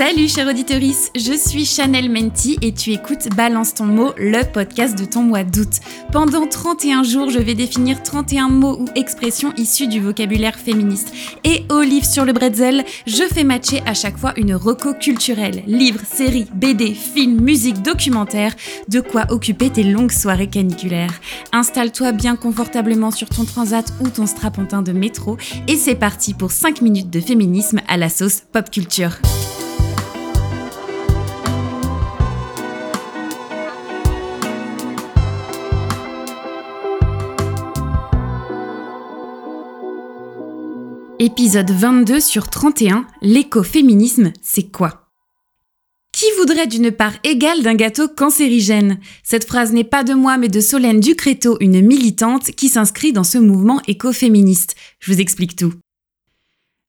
Salut chère auditorice, je suis Chanel Menti et tu écoutes Balance ton mot, le podcast de ton mois d'août. Pendant 31 jours, je vais définir 31 mots ou expressions issus du vocabulaire féministe. Et au livre sur le bretzel, je fais matcher à chaque fois une reco culturelle. Livres, séries, BD, films, musique, documentaire, de quoi occuper tes longues soirées caniculaires. Installe-toi bien confortablement sur ton transat ou ton strapontin de métro et c'est parti pour 5 minutes de féminisme à la sauce pop culture. Épisode 22 sur 31, l'écoféminisme, c'est quoi? Qui voudrait d'une part égale d'un gâteau cancérigène? Cette phrase n'est pas de moi mais de Solène Ducréto, une militante qui s'inscrit dans ce mouvement écoféministe. Je vous explique tout.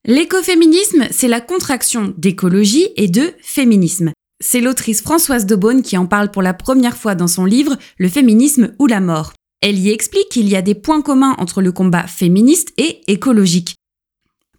L'écoféminisme, c'est la contraction d'écologie et de féminisme. C'est l'autrice Françoise Daubonne qui en parle pour la première fois dans son livre Le féminisme ou la mort. Elle y explique qu'il y a des points communs entre le combat féministe et écologique.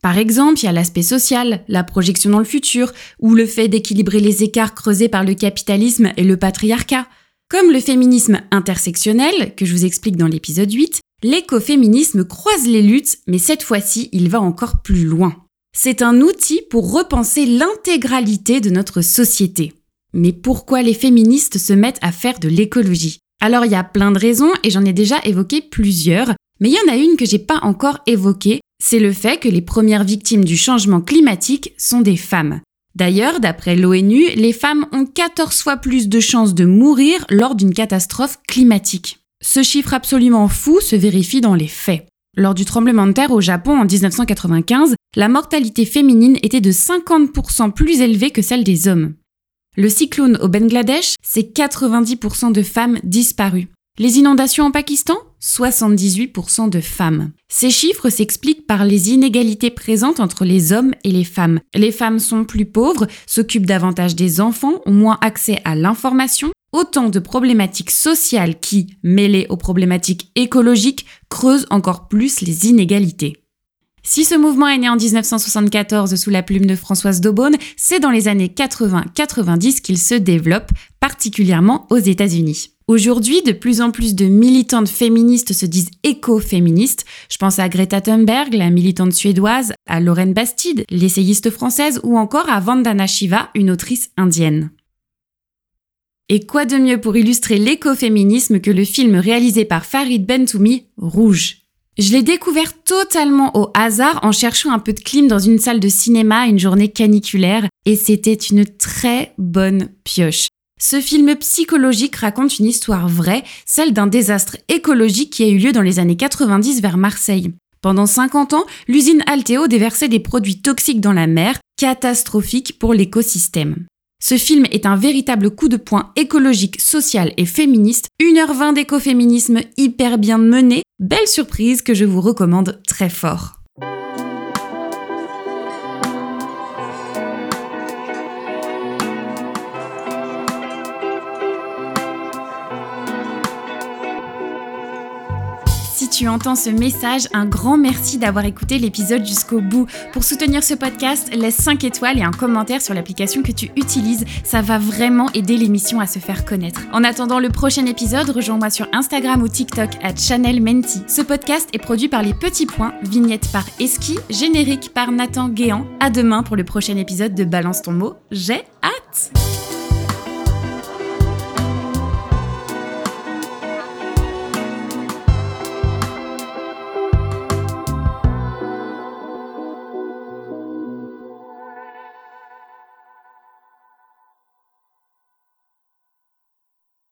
Par exemple, il y a l'aspect social, la projection dans le futur, ou le fait d'équilibrer les écarts creusés par le capitalisme et le patriarcat. Comme le féminisme intersectionnel, que je vous explique dans l'épisode 8, l'écoféminisme croise les luttes, mais cette fois-ci, il va encore plus loin. C'est un outil pour repenser l'intégralité de notre société. Mais pourquoi les féministes se mettent à faire de l'écologie? Alors il y a plein de raisons et j'en ai déjà évoqué plusieurs, mais il y en a une que j'ai pas encore évoquée, c'est le fait que les premières victimes du changement climatique sont des femmes. D'ailleurs, d'après l'ONU, les femmes ont 14 fois plus de chances de mourir lors d'une catastrophe climatique. Ce chiffre absolument fou se vérifie dans les faits. Lors du tremblement de terre au Japon en 1995, la mortalité féminine était de 50% plus élevée que celle des hommes. Le cyclone au Bangladesh, c'est 90% de femmes disparues. Les inondations en Pakistan? 78% de femmes. Ces chiffres s'expliquent par les inégalités présentes entre les hommes et les femmes. Les femmes sont plus pauvres, s'occupent davantage des enfants, ont moins accès à l'information, autant de problématiques sociales qui, mêlées aux problématiques écologiques, creusent encore plus les inégalités. Si ce mouvement est né en 1974 sous la plume de Françoise Daubonne, c'est dans les années 80-90 qu'il se développe, particulièrement aux États-Unis. Aujourd'hui, de plus en plus de militantes féministes se disent éco-féministes. Je pense à Greta Thunberg, la militante suédoise, à Lorraine Bastide, l'essayiste française, ou encore à Vandana Shiva, une autrice indienne. Et quoi de mieux pour illustrer l'écoféminisme que le film réalisé par Farid Bentoumi, Rouge? Je l'ai découvert totalement au hasard en cherchant un peu de clim dans une salle de cinéma une journée caniculaire et c'était une très bonne pioche. Ce film psychologique raconte une histoire vraie, celle d'un désastre écologique qui a eu lieu dans les années 90 vers Marseille. Pendant 50 ans, l'usine Alteo déversait des produits toxiques dans la mer, catastrophiques pour l'écosystème. Ce film est un véritable coup de poing écologique, social et féministe, 1h20 d'écoféminisme hyper bien mené, belle surprise que je vous recommande très fort. Tu entends ce message, un grand merci d'avoir écouté l'épisode jusqu'au bout. Pour soutenir ce podcast, laisse 5 étoiles et un commentaire sur l'application que tu utilises. Ça va vraiment aider l'émission à se faire connaître. En attendant le prochain épisode, rejoins-moi sur Instagram ou TikTok à Chanel Menti. Ce podcast est produit par Les Petits Points, vignette par Eski, générique par Nathan Guéant. À demain pour le prochain épisode de Balance ton mot. J'ai hâte!